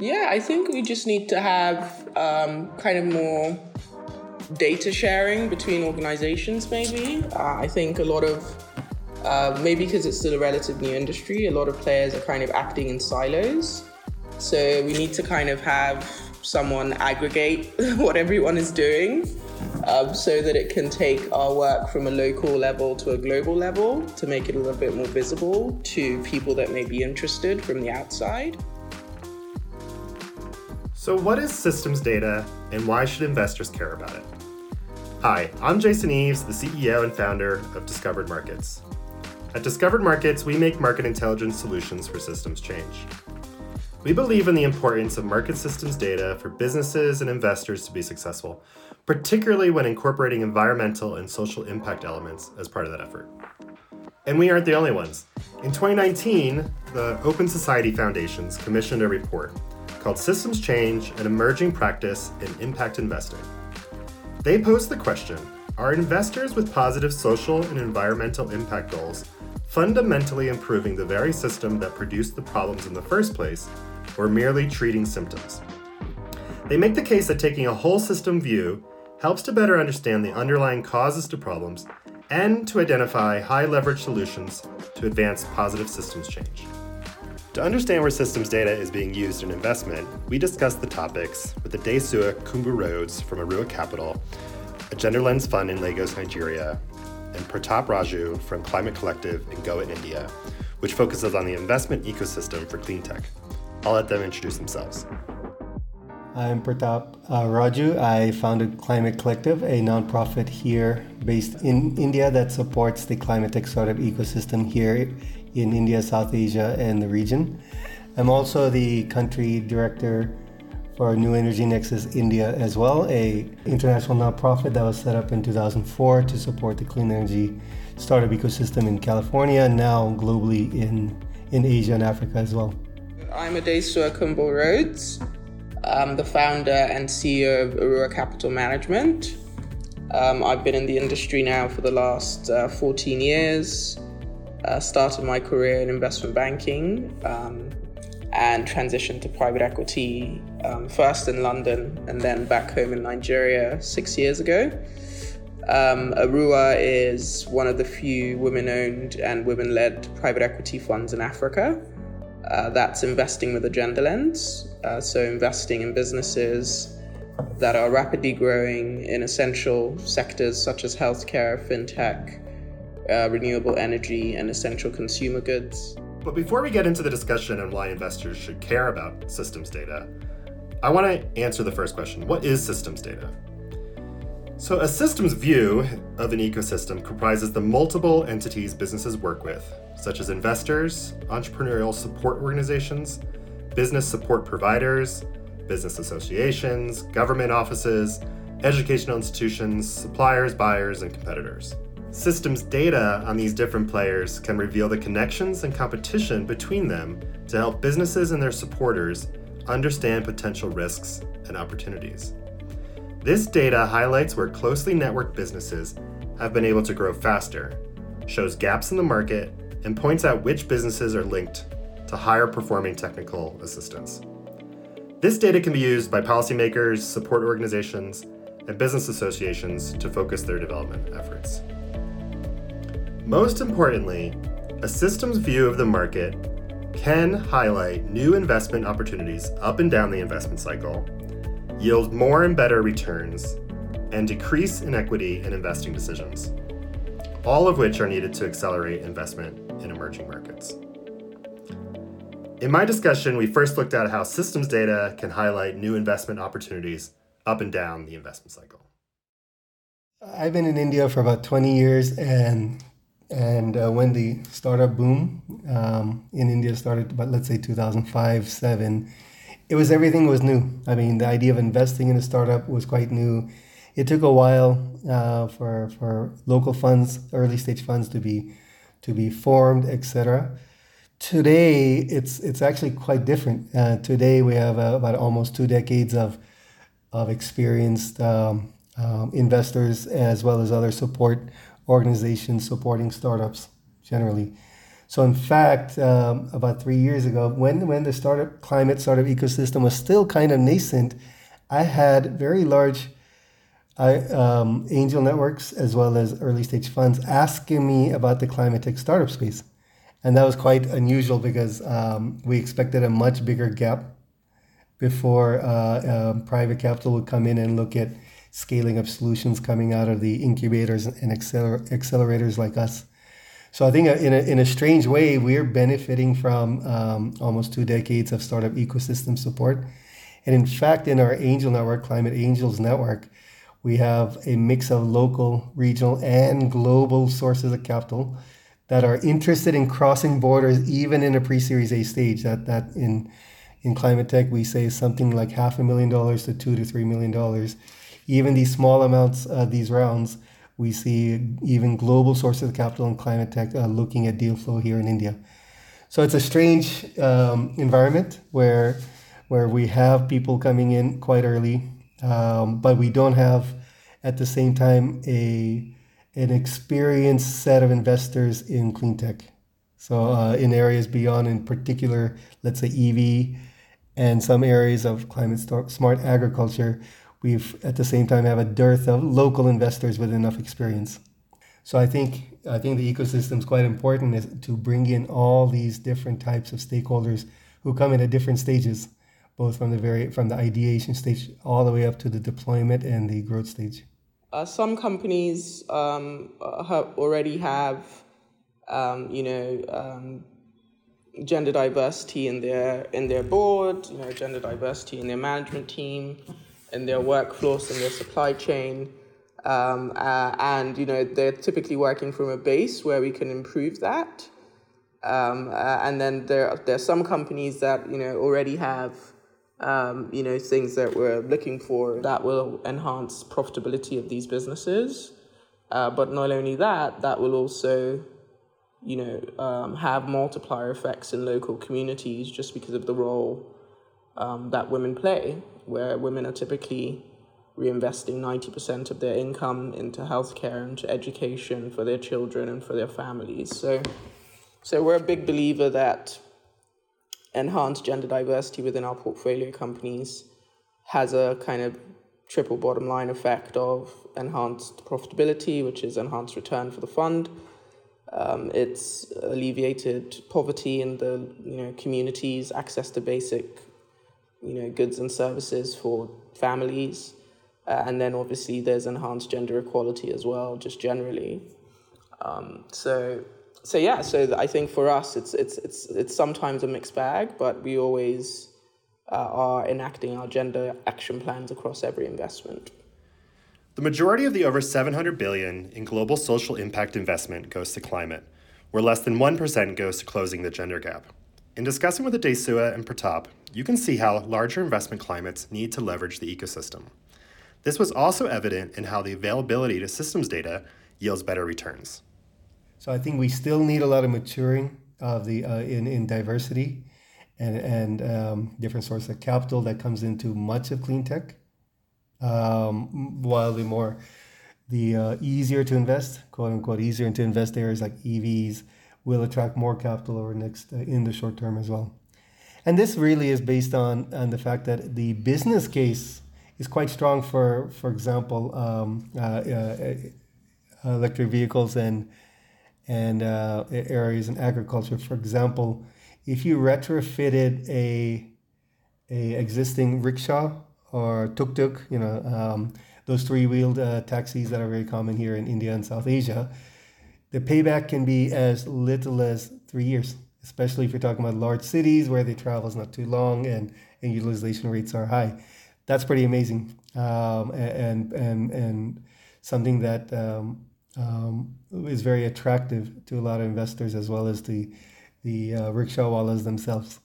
Yeah, I think we just need to have um, kind of more data sharing between organizations, maybe. Uh, I think a lot of, uh, maybe because it's still a relative new industry, a lot of players are kind of acting in silos. So we need to kind of have someone aggregate what everyone is doing um, so that it can take our work from a local level to a global level to make it a little bit more visible to people that may be interested from the outside. So, what is systems data and why should investors care about it? Hi, I'm Jason Eves, the CEO and founder of Discovered Markets. At Discovered Markets, we make market intelligence solutions for systems change. We believe in the importance of market systems data for businesses and investors to be successful, particularly when incorporating environmental and social impact elements as part of that effort. And we aren't the only ones. In 2019, the Open Society Foundations commissioned a report called Systems Change An Emerging Practice in Impact Investing. They posed the question Are investors with positive social and environmental impact goals fundamentally improving the very system that produced the problems in the first place, or merely treating symptoms? They make the case that taking a whole system view helps to better understand the underlying causes to problems and to identify high leverage solutions to advance positive systems change. To understand where systems data is being used in investment, we discussed the topics with the Adesua Kumbu Rhodes from Arua Capital, a gender lens fund in Lagos, Nigeria, and Pratap Raju from Climate Collective in Goa, India, which focuses on the investment ecosystem for clean tech. I'll let them introduce themselves. I'm Pratap uh, Raju. I founded Climate Collective, a nonprofit here based in India that supports the climate tech startup ecosystem here in India, South Asia, and the region. I'm also the country director for New Energy Nexus India as well, a international nonprofit that was set up in 2004 to support the clean energy startup ecosystem in California and now globally in, in Asia and Africa as well. I'm Adesua Kumbo Rhodes. I'm the founder and CEO of Arua Capital Management. Um, I've been in the industry now for the last uh, 14 years uh, started my career in investment banking um, and transitioned to private equity um, first in London and then back home in Nigeria six years ago. Um, Arua is one of the few women owned and women led private equity funds in Africa. Uh, that's investing with a gender lens, uh, so investing in businesses that are rapidly growing in essential sectors such as healthcare, fintech, uh, renewable energy, and essential consumer goods. But before we get into the discussion on why investors should care about systems data, I want to answer the first question What is systems data? So, a systems view of an ecosystem comprises the multiple entities businesses work with, such as investors, entrepreneurial support organizations, business support providers, business associations, government offices, educational institutions, suppliers, buyers, and competitors. Systems data on these different players can reveal the connections and competition between them to help businesses and their supporters understand potential risks and opportunities. This data highlights where closely networked businesses have been able to grow faster, shows gaps in the market, and points out which businesses are linked to higher performing technical assistance. This data can be used by policymakers, support organizations, and business associations to focus their development efforts. Most importantly, a systems view of the market can highlight new investment opportunities up and down the investment cycle, yield more and better returns, and decrease inequity in investing decisions, all of which are needed to accelerate investment in emerging markets. In my discussion, we first looked at how systems data can highlight new investment opportunities up and down the investment cycle. I've been in India for about 20 years, and and uh, when the startup boom um, in India started, about let's say 2005, seven, it was everything was new. I mean, the idea of investing in a startup was quite new. It took a while uh, for for local funds, early stage funds, to be to be formed, etc. Today, it's it's actually quite different. Uh, today, we have uh, about almost two decades of of experienced um, um, investors as well as other support organizations supporting startups generally. So in fact, um, about three years ago, when when the startup climate startup ecosystem was still kind of nascent, I had very large I, um, angel networks as well as early stage funds asking me about the climate tech startup space. And that was quite unusual because um, we expected a much bigger gap before uh, um, private capital would come in and look at scaling up solutions coming out of the incubators and acceler- accelerators like us. So I think uh, in a, in a strange way, we're benefiting from um, almost two decades of startup ecosystem support. And in fact, in our angel network, Climate Angels Network, we have a mix of local, regional, and global sources of capital that are interested in crossing borders, even in a pre-series A stage. That that in in climate tech we say something like half a million dollars to two to three million dollars. Even these small amounts, uh, these rounds, we see even global sources of capital in climate tech uh, looking at deal flow here in India. So it's a strange um, environment where where we have people coming in quite early um, but we don't have at the same time a an experienced set of investors in clean tech. So uh, in areas beyond, in particular, let's say EV, and some areas of climate smart agriculture, we've at the same time have a dearth of local investors with enough experience. So I think I think the ecosystem is quite important is to bring in all these different types of stakeholders who come in at different stages both from the very from the ideation stage all the way up to the deployment and the growth stage? Uh, some companies um, have already have, um, you know, um, gender diversity in their in their board, you know, gender diversity in their management team, in their workforce, in their supply chain, um, uh, and you know they're typically working from a base where we can improve that. Um, uh, and then there there are some companies that you know already have um, you know, things that we're looking for that will enhance profitability of these businesses. Uh, but not only that, that will also, you know, um, have multiplier effects in local communities just because of the role um, that women play, where women are typically reinvesting 90% of their income into healthcare and to education for their children and for their families. So, so we're a big believer that enhanced gender diversity within our portfolio companies has a kind of triple bottom line effect of enhanced profitability, which is enhanced return for the fund. Um, it's alleviated poverty in the you know communities, access to basic you know goods and services for families, uh, and then obviously there's enhanced gender equality as well, just generally. Um, so so yeah, so I think for us, it's it's it's it's sometimes a mixed bag, but we always uh, are enacting our gender action plans across every investment. The majority of the over 700 billion in global social impact investment goes to climate, where less than 1% goes to closing the gender gap. In discussing with Adesua and Pratap, you can see how larger investment climates need to leverage the ecosystem. This was also evident in how the availability to systems data yields better returns. So I think we still need a lot of maturing of the uh, in in diversity, and and um, different sources of capital that comes into much of clean tech. Um, while the more the uh, easier to invest, quote unquote, easier to invest areas like EVs will attract more capital over next uh, in the short term as well. And this really is based on on the fact that the business case is quite strong for, for example, um, uh, uh, electric vehicles and and uh, areas in agriculture. For example, if you retrofitted a a existing rickshaw or tuk tuk, you know, um, those three wheeled uh, taxis that are very common here in India and South Asia, the payback can be as little as three years, especially if you're talking about large cities where the travel is not too long and, and utilization rates are high. That's pretty amazing um, and, and, and something that um, um, is very attractive to a lot of investors as well as the the uh, rickshaw wallahs themselves.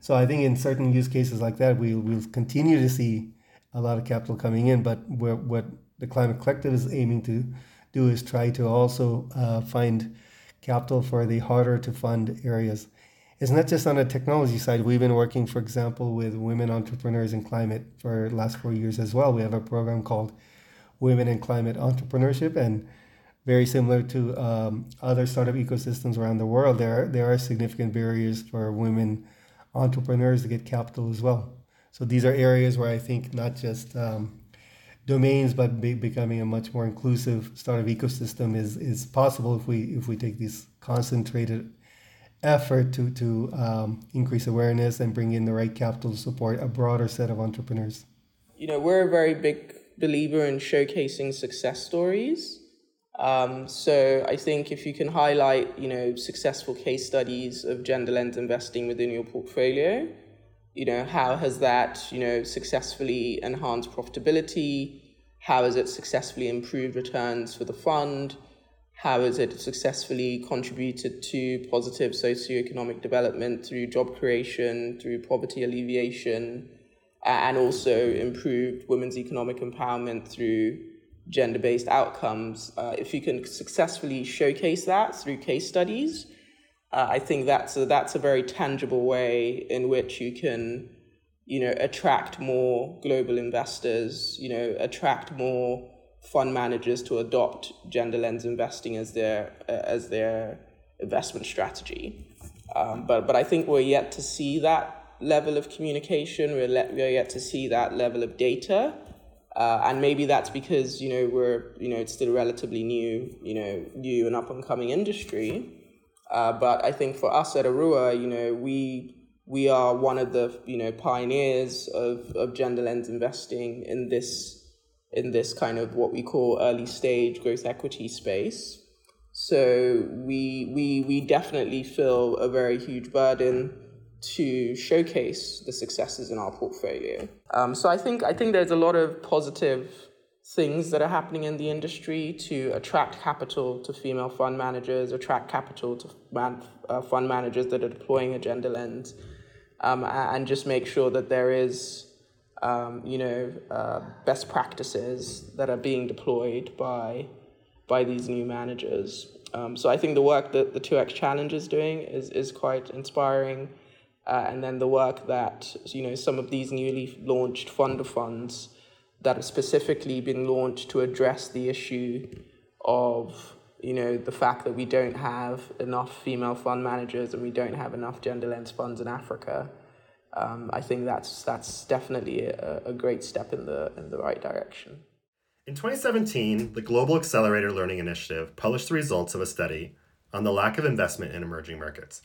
So I think in certain use cases like that, we will continue to see a lot of capital coming in. But what the Climate Collective is aiming to do is try to also uh, find capital for the harder to fund areas. It's not just on the technology side. We've been working, for example, with women entrepreneurs in climate for the last four years as well. We have a program called Women in Climate Entrepreneurship, and very similar to um, other startup ecosystems around the world, there there are significant barriers for women entrepreneurs to get capital as well. So these are areas where I think not just um, domains, but be, becoming a much more inclusive startup ecosystem is is possible if we if we take this concentrated effort to to um, increase awareness and bring in the right capital to support a broader set of entrepreneurs. You know, we're a very big believer in showcasing success stories. Um, so I think if you can highlight, you know, successful case studies of gender lens investing within your portfolio, you know, how has that, you know, successfully enhanced profitability? How has it successfully improved returns for the fund? How has it successfully contributed to positive socioeconomic development through job creation, through poverty alleviation, and also improved women's economic empowerment through gender based outcomes? Uh, if you can successfully showcase that through case studies, uh, I think that's a, that's a very tangible way in which you can, you know, attract more global investors, you know, attract more fund managers to adopt gender lens investing as their uh, as their investment strategy. Um, but but I think we're yet to see that level of communication. We're le- we're yet to see that level of data. Uh, and maybe that's because you know we're you know it's still a relatively new you know new and up and coming industry uh, but I think for us at Arua, you know, we we are one of the you know pioneers of, of gender lens investing in this in this kind of what we call early stage growth equity space. So we we we definitely feel a very huge burden to showcase the successes in our portfolio. Um, so I think I think there's a lot of positive things that are happening in the industry to attract capital to female fund managers, attract capital to man, uh, fund managers that are deploying a gender lens, um, and just make sure that there is, um, you know, uh, best practices that are being deployed by by these new managers. Um, so I think the work that the 2X Challenge is doing is, is quite inspiring. Uh, and then the work that, you know, some of these newly launched fund of funds that have specifically been launched to address the issue of you know the fact that we don't have enough female fund managers and we don't have enough gender lens funds in Africa. Um, I think that's that's definitely a, a great step in the in the right direction. In 2017, the Global Accelerator Learning Initiative published the results of a study on the lack of investment in emerging markets.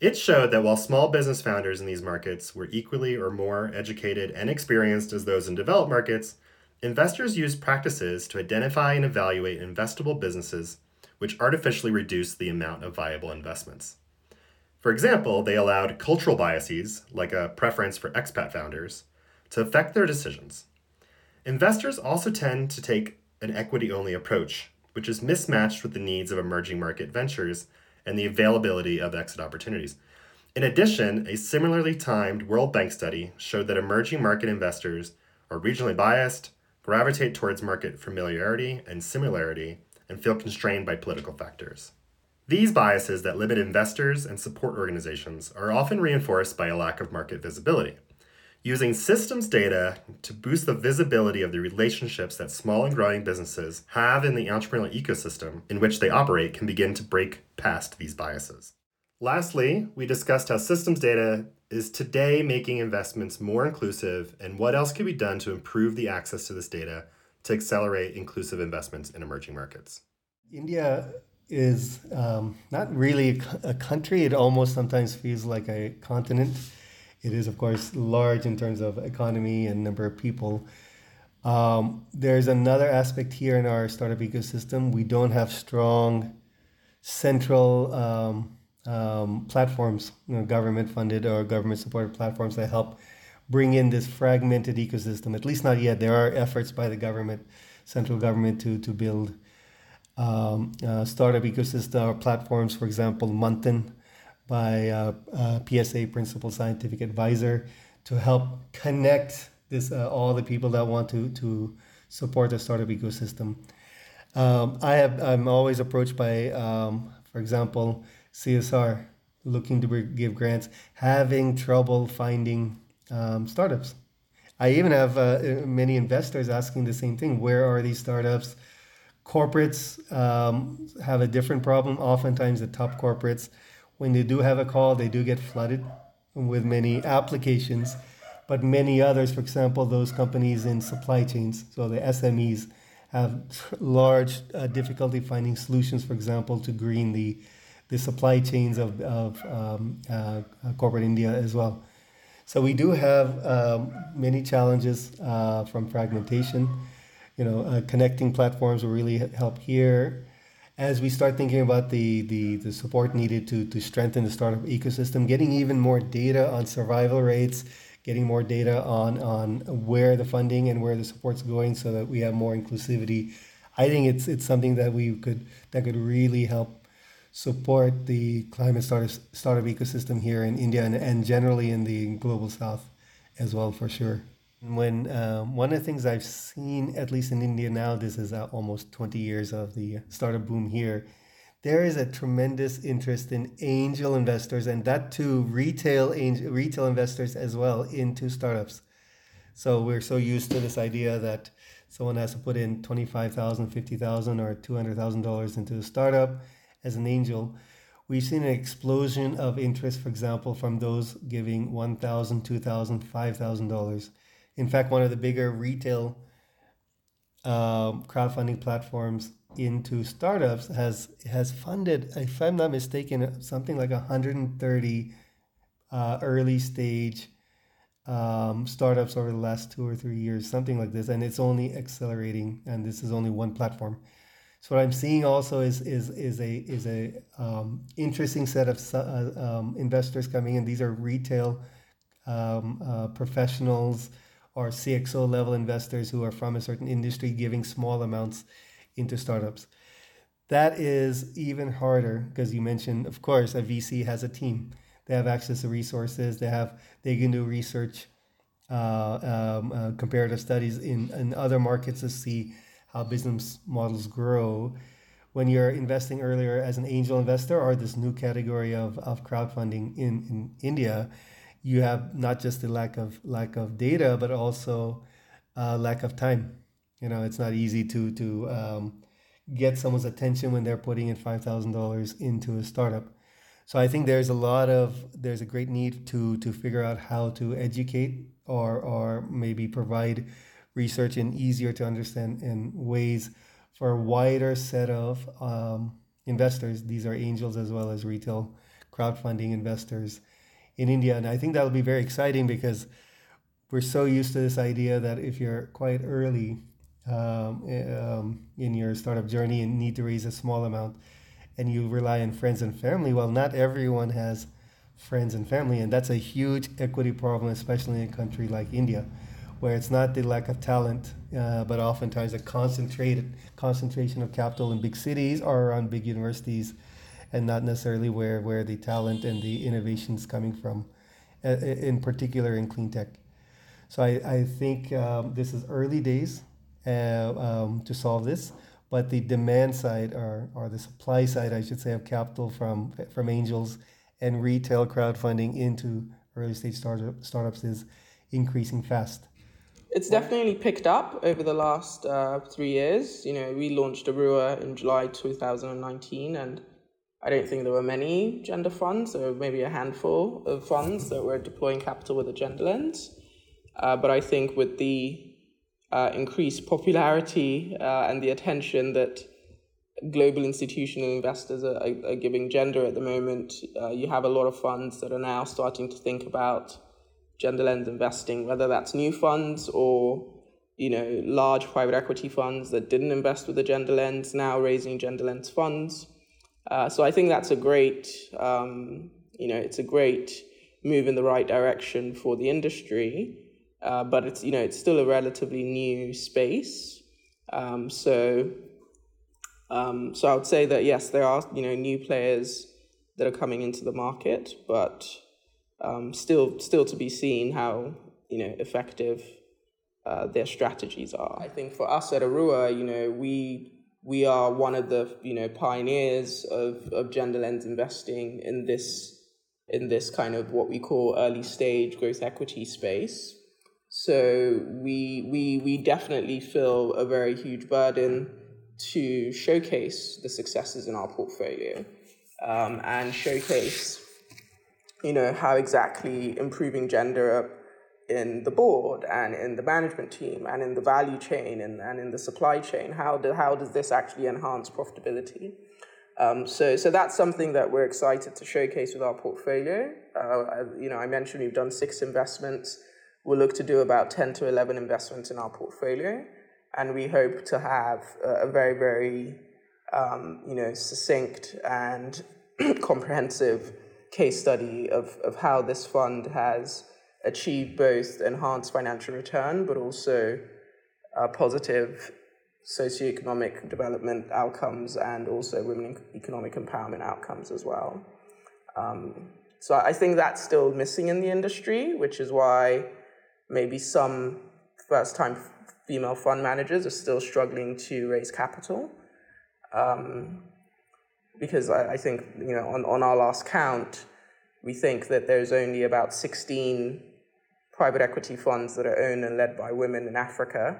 It showed that while small business founders in these markets were equally or more educated and experienced as those in developed markets, investors used practices to identify and evaluate investable businesses which artificially reduced the amount of viable investments. For example, they allowed cultural biases, like a preference for expat founders, to affect their decisions. Investors also tend to take an equity only approach, which is mismatched with the needs of emerging market ventures and the availability of exit opportunities. In addition, a similarly timed World Bank study showed that emerging market investors are regionally biased, gravitate towards market familiarity and similarity, and feel constrained by political factors. These biases that limit investors and support organizations are often reinforced by a lack of market visibility. Using systems data to boost the visibility of the relationships that small and growing businesses have in the entrepreneurial ecosystem in which they operate can begin to break past these biases. Lastly, we discussed how systems data is today making investments more inclusive and what else can be done to improve the access to this data to accelerate inclusive investments in emerging markets. India is um, not really a country, it almost sometimes feels like a continent. It is, of course, large in terms of economy and number of people. Um, there's another aspect here in our startup ecosystem. We don't have strong central um, um, platforms, you know, government funded or government supported platforms that help bring in this fragmented ecosystem. At least not yet. There are efforts by the government, central government, to to build um, uh, startup ecosystem platforms. For example, Manthan by uh, uh, PSA Principal Scientific Advisor to help connect this uh, all the people that want to to support the startup ecosystem. Um, I have I'm always approached by, um, for example, CSR looking to give grants, having trouble finding um, startups. I even have uh, many investors asking the same thing: Where are these startups? Corporates um, have a different problem. Oftentimes, the top corporates, when they do have a call, they do get flooded with many applications. But many others, for example, those companies in supply chains, so the SMEs, have large uh, difficulty finding solutions, for example, to green the, the supply chains of, of um, uh, corporate India as well. So we do have um, many challenges uh, from fragmentation you know, uh, connecting platforms will really help here. As we start thinking about the, the, the support needed to, to strengthen the startup ecosystem, getting even more data on survival rates, getting more data on, on where the funding and where the support's going so that we have more inclusivity. I think it's, it's something that we could, that could really help support the climate startup, startup ecosystem here in India and, and generally in the global south as well, for sure. When um, one of the things I've seen, at least in India now, this is uh, almost 20 years of the startup boom here. There is a tremendous interest in angel investors, and that too, retail angel, retail investors as well into startups. So we're so used to this idea that someone has to put in 25,000, 50,000 or $200,000 into a startup as an angel. We've seen an explosion of interest, for example, from those giving $1,000, $2,000, $5,000 in fact, one of the bigger retail um, crowdfunding platforms into startups has has funded, if I'm not mistaken, something like 130 uh, early stage um, startups over the last two or three years, something like this, and it's only accelerating. And this is only one platform. So what I'm seeing also is is is a is a um, interesting set of uh, um, investors coming in. These are retail um, uh, professionals or CXO level investors who are from a certain industry giving small amounts into startups. That is even harder because you mentioned, of course, a VC has a team. They have access to resources. They have they can do research, uh, um, uh, comparative studies in, in other markets to see how business models grow. When you're investing earlier as an angel investor or this new category of, of crowdfunding in, in India, you have not just the lack of lack of data, but also uh, lack of time. You know, it's not easy to to um, get someone's attention when they're putting in five thousand dollars into a startup. So I think there's a lot of there's a great need to to figure out how to educate or or maybe provide research in easier to understand in ways for a wider set of um, investors. These are angels as well as retail crowdfunding investors in India. And I think that'll be very exciting because we're so used to this idea that if you're quite early um, um, in your startup journey and need to raise a small amount and you rely on friends and family, well, not everyone has friends and family. And that's a huge equity problem, especially in a country like India, where it's not the lack of talent, uh, but oftentimes a concentrated concentration of capital in big cities or around big universities and not necessarily where, where the talent and the innovation is coming from, uh, in particular in clean tech. So I, I think um, this is early days uh, um, to solve this, but the demand side or, or the supply side, I should say, of capital from, from angels and retail crowdfunding into early stage startup, startups is increasing fast. It's definitely picked up over the last uh, three years. You know, we launched a Arua in July 2019, and I don't think there were many gender funds, or maybe a handful of funds that were deploying capital with a gender lens. Uh, but I think with the uh, increased popularity uh, and the attention that global institutional investors are, are, are giving gender at the moment, uh, you have a lot of funds that are now starting to think about gender lens investing, whether that's new funds or you know large private equity funds that didn't invest with a gender lens now raising gender lens funds. Uh, so I think that's a great, um, you know, it's a great move in the right direction for the industry. Uh, but it's you know it's still a relatively new space. Um, so um, so I would say that yes, there are you know new players that are coming into the market, but um, still still to be seen how you know effective uh, their strategies are. I think for us at Arua, you know we we are one of the you know pioneers of, of gender lens investing in this in this kind of what we call early stage growth equity space. So we we we definitely feel a very huge burden to showcase the successes in our portfolio um, and showcase, you know, how exactly improving gender in the board and in the management team and in the value chain and, and in the supply chain, how, do, how does this actually enhance profitability? Um, so, so that's something that we're excited to showcase with our portfolio. Uh, you know, I mentioned we've done six investments. We'll look to do about 10 to 11 investments in our portfolio. And we hope to have a, very, very, um, you know, succinct and comprehensive case study of, of how this fund has achieved both enhanced financial return, but also uh, positive socioeconomic development outcomes and also women economic empowerment outcomes as well. Um, so I think that's still missing in the industry, which is why maybe some first time female fund managers are still struggling to raise capital. Um, because I, I, think, you know, on, on our last count, we think that there's only about 16 private equity funds that are owned and led by women in Africa.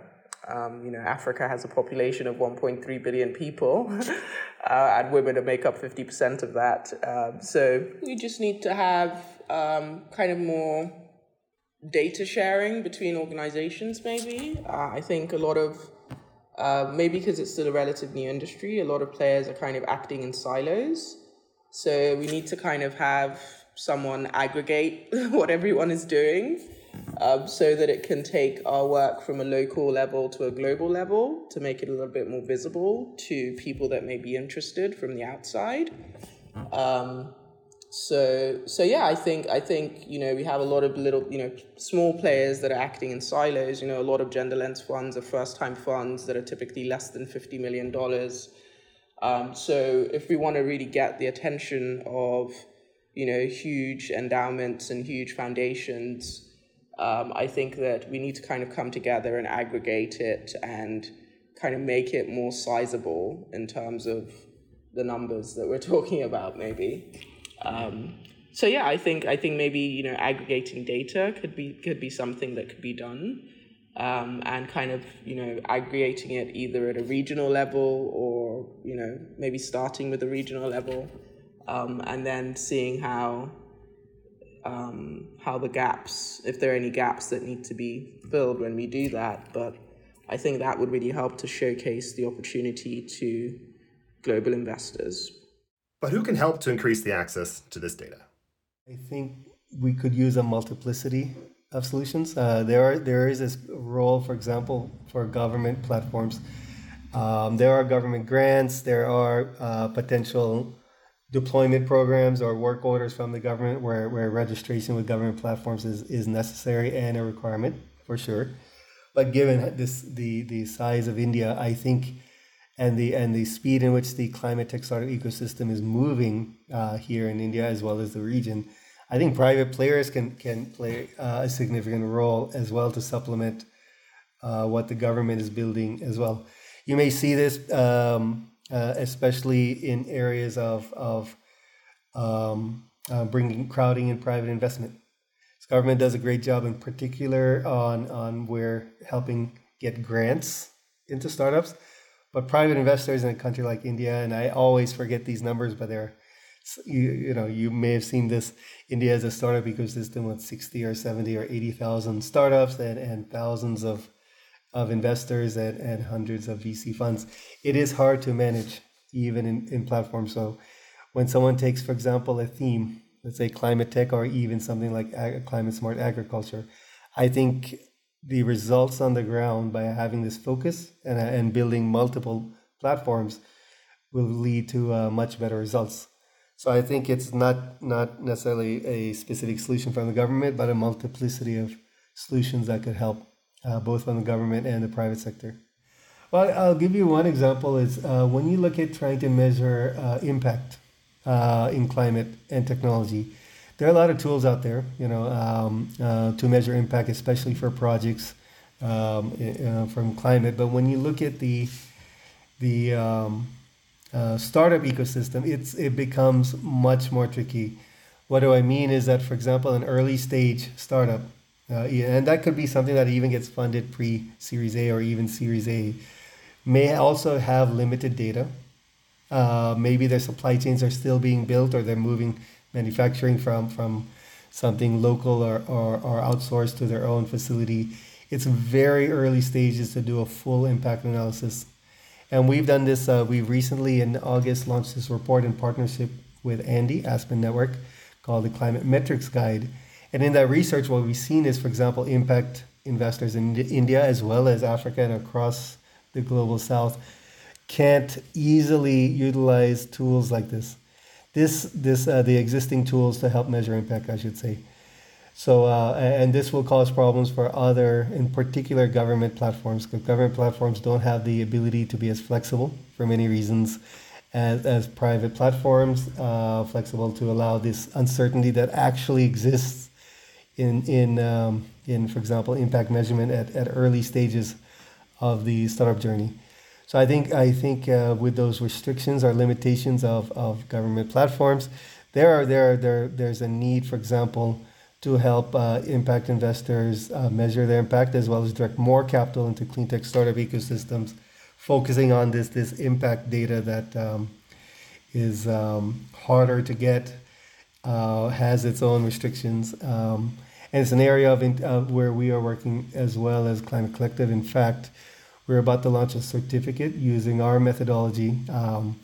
Um, you know, Africa has a population of 1.3 billion people, uh, and women make up 50% of that. Um, so we just need to have um, kind of more data sharing between organizations, maybe. Uh, I think a lot of, uh, maybe because it's still a relative new industry, a lot of players are kind of acting in silos. So we need to kind of have someone aggregate what everyone is doing um, so that it can take our work from a local level to a global level to make it a little bit more visible to people that may be interested from the outside. Um, so so yeah, I think I think you know we have a lot of little you know small players that are acting in silos. You know, a lot of gender lens funds are first time funds that are typically less than fifty million dollars. Um, so if we want to really get the attention of you know huge endowments and huge foundations um, I think that we need to kind of come together and aggregate it and kind of make it more sizable in terms of the numbers that we're talking about, maybe. Um, so yeah, I think I think maybe you know aggregating data could be could be something that could be done, um, and kind of you know aggregating it either at a regional level or you know maybe starting with a regional level, um, and then seeing how um, how the gaps, if there are any gaps that need to be filled when we do that. But I think that would really help to showcase the opportunity to global investors. But who can help to increase the access to this data? I think we could use a multiplicity of solutions. Uh, there are there is this role, for example, for government platforms. Um, there are government grants. There are uh, potential deployment programs or work orders from the government where, where registration with government platforms is, is necessary and a requirement for sure. But given this the the size of India, I think and the and the speed in which the climate tech startup ecosystem is moving uh, here in India as well as the region, I think private players can can play uh, a significant role as well to supplement uh, what the government is building as well. You may see this um, uh, especially in areas of, of um, uh, bringing crowding in private investment. This government does a great job, in particular, on, on where helping get grants into startups. But private investors in a country like India, and I always forget these numbers, but they're you, you know you may have seen this india is a startup ecosystem with 60 or 70 or 80000 startups and, and thousands of of investors and, and hundreds of VC funds. It is hard to manage even in, in platforms. So when someone takes, for example, a theme, let's say climate tech or even something like ag- climate smart agriculture, I think the results on the ground by having this focus and, and building multiple platforms will lead to uh, much better results. So I think it's not not necessarily a specific solution from the government, but a multiplicity of solutions that could help uh, both on the government and the private sector. Well, I'll give you one example is uh, when you look at trying to measure uh, impact uh, in climate and technology, there are a lot of tools out there, you know, um, uh, to measure impact, especially for projects um, uh, from climate. But when you look at the the um, startup ecosystem, it's it becomes much more tricky. What do I mean is that, for example, an early stage startup uh, and that could be something that even gets funded pre Series A or even Series A. may also have limited data. Uh, maybe their supply chains are still being built or they're moving manufacturing from, from something local or, or, or outsourced to their own facility. It's very early stages to do a full impact analysis. And we've done this, uh, we recently in August launched this report in partnership with ANDE, Aspen Network, called the Climate Metrics Guide. And in that research, what we've seen is, for example, impact investors in India as well as Africa and across the global south can't easily utilize tools like this. This, this, uh, the existing tools to help measure impact, I should say. So, uh, and this will cause problems for other, in particular, government platforms, because government platforms don't have the ability to be as flexible for many reasons as, as private platforms, uh, flexible to allow this uncertainty that actually exists in, in, um, in for example, impact measurement at, at early stages of the startup journey. So I think I think uh, with those restrictions or limitations of, of government platforms, there are there there there's a need, for example, to help uh, impact investors uh, measure their impact as well as direct more capital into clean tech startup ecosystems, focusing on this this impact data that um, is um, harder to get, uh, has its own restrictions. Um, and it's an area of uh, where we are working as well as Climate Collective. In fact, we're about to launch a certificate using our methodology. Um,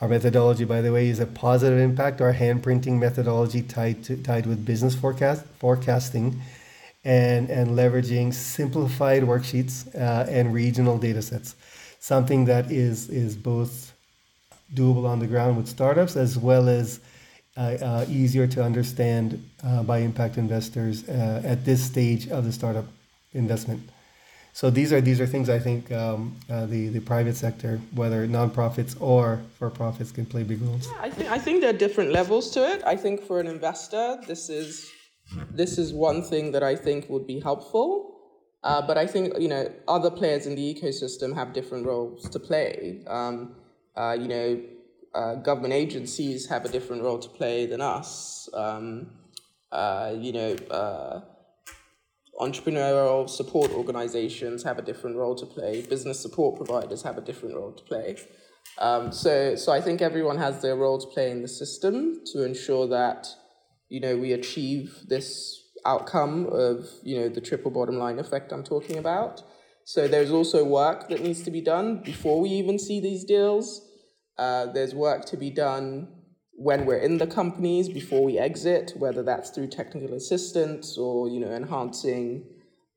our methodology, by the way, is a positive impact, our hand printing methodology tied, to, tied with business forecast, forecasting and, and leveraging simplified worksheets uh, and regional data sets. Something that is, is both doable on the ground with startups as well as uh, uh, easier to understand uh, by impact investors uh, at this stage of the startup investment. So these are these are things I think um, uh, the the private sector, whether nonprofits or for profits, can play big roles. Yeah, I think I think there are different levels to it. I think for an investor, this is this is one thing that I think would be helpful. Uh, but I think you know other players in the ecosystem have different roles to play. Um, uh, you know, uh, government agencies have a different role to play than us. Um, uh, you know uh, entrepreneurial support organizations have a different role to play, business support providers have a different role to play. Um, so, so I think everyone has their role to play in the system to ensure that you know we achieve this outcome of you know the triple bottom line effect I'm talking about. So there's also work that needs to be done before we even see these deals. Uh, there's work to be done when we're in the companies before we exit, whether that's through technical assistance or you know enhancing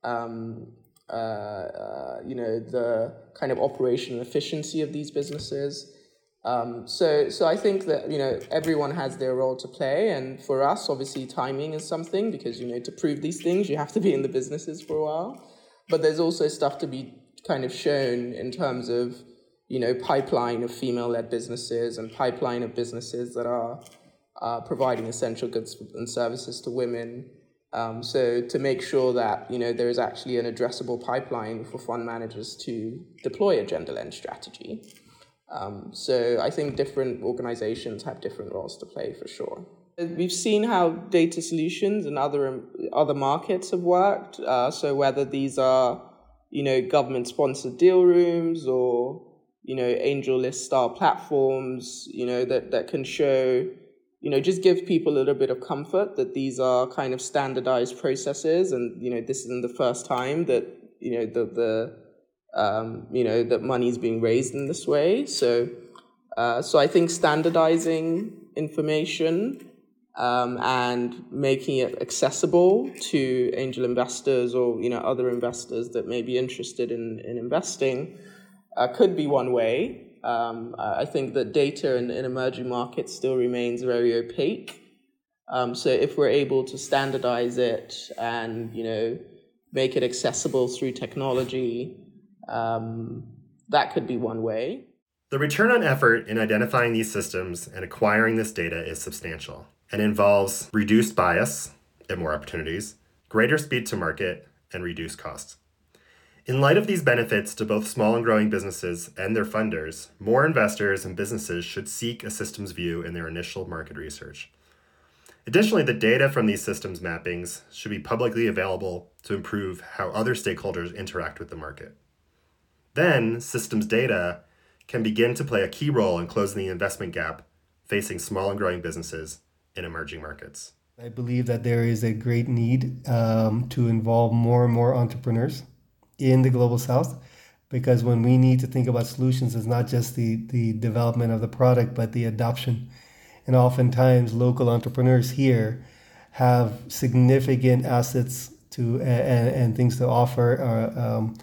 um, uh, uh, you know the kind of operational efficiency of these businesses. Um, so so I think that you know everyone has their role to play, and for us, obviously, timing is something because you know to prove these things, you have to be in the businesses for a while. But there's also stuff to be kind of shown in terms of you know, pipeline of female-led businesses and pipeline of businesses that are uh, providing essential goods and services to women. Um, so to make sure that you know there is actually an addressable pipeline for fund managers to deploy a gender lens strategy. Um, so I think different organizations have different roles to play for sure. We've seen how data solutions and other other markets have worked. Uh, so whether these are you know government sponsored deal rooms or you know, AngelList style platforms, you know, that, that can show, you know, just give people a little bit of comfort that these are kind of standardized processes and, you know, this isn't the first time that, you know, the, the um, you know, that money is being raised in this way. So, uh, so I think standardizing information um, and making it accessible to angel investors or, you know, other investors that may be interested in, in investing uh, could be one way. Um, I think that data in, in, emerging markets still remains very opaque. Um, so if we're able to standardize it and you know make it accessible through technology, um, that could be one way. The return on effort in identifying these systems and acquiring this data is substantial and involves reduced bias and more opportunities, greater speed to market, and reduced costs. In light of these benefits to both small and growing businesses and their funders, more investors and businesses should seek a systems view in their initial market research. Additionally, the data from these systems mappings should be publicly available to improve how other stakeholders interact with the market. Then systems data can begin to play a key role in closing the investment gap facing small and growing businesses in emerging markets. I believe that there is a great need um, to involve more and more entrepreneurs in the global south because when we need to think about solutions, it's not just the, the development of the product, but the adoption. And oftentimes, local entrepreneurs here have significant assets to and, and things to offer uh, um,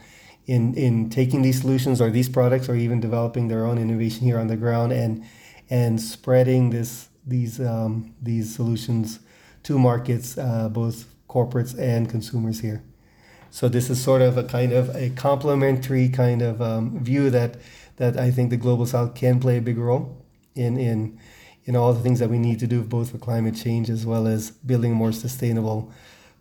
in in taking these solutions or these products, or even developing their own innovation here on the ground and and spreading this these um, these solutions to markets, uh, both corporates and consumers here. So this is sort of a kind of a complementary kind of um, view that that I think the global south can play a big role in in in all the things that we need to do both for climate change as well as building a more sustainable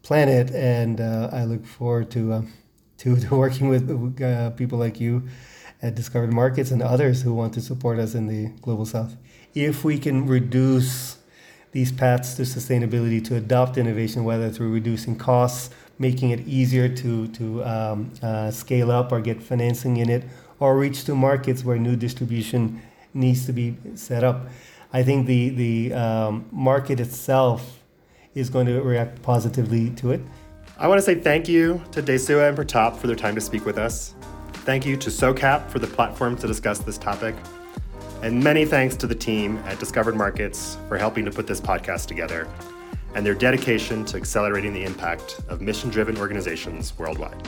planet. And uh, I look forward to, uh, to, to working with uh, people like you at Discovered Markets and others who want to support us in the global south. If we can reduce these paths to sustainability, to adopt innovation, whether through reducing costs, making it easier to, to um, uh, scale up or get financing in it, or reach to markets where new distribution needs to be set up. I think the, the um, market itself is going to react positively to it. I want to say thank you to Desua and Pratap for their time to speak with us. Thank you to SOCAP for the platform to discuss this topic. And many thanks to the team at Discovered Markets for helping to put this podcast together and their dedication to accelerating the impact of mission driven organizations worldwide.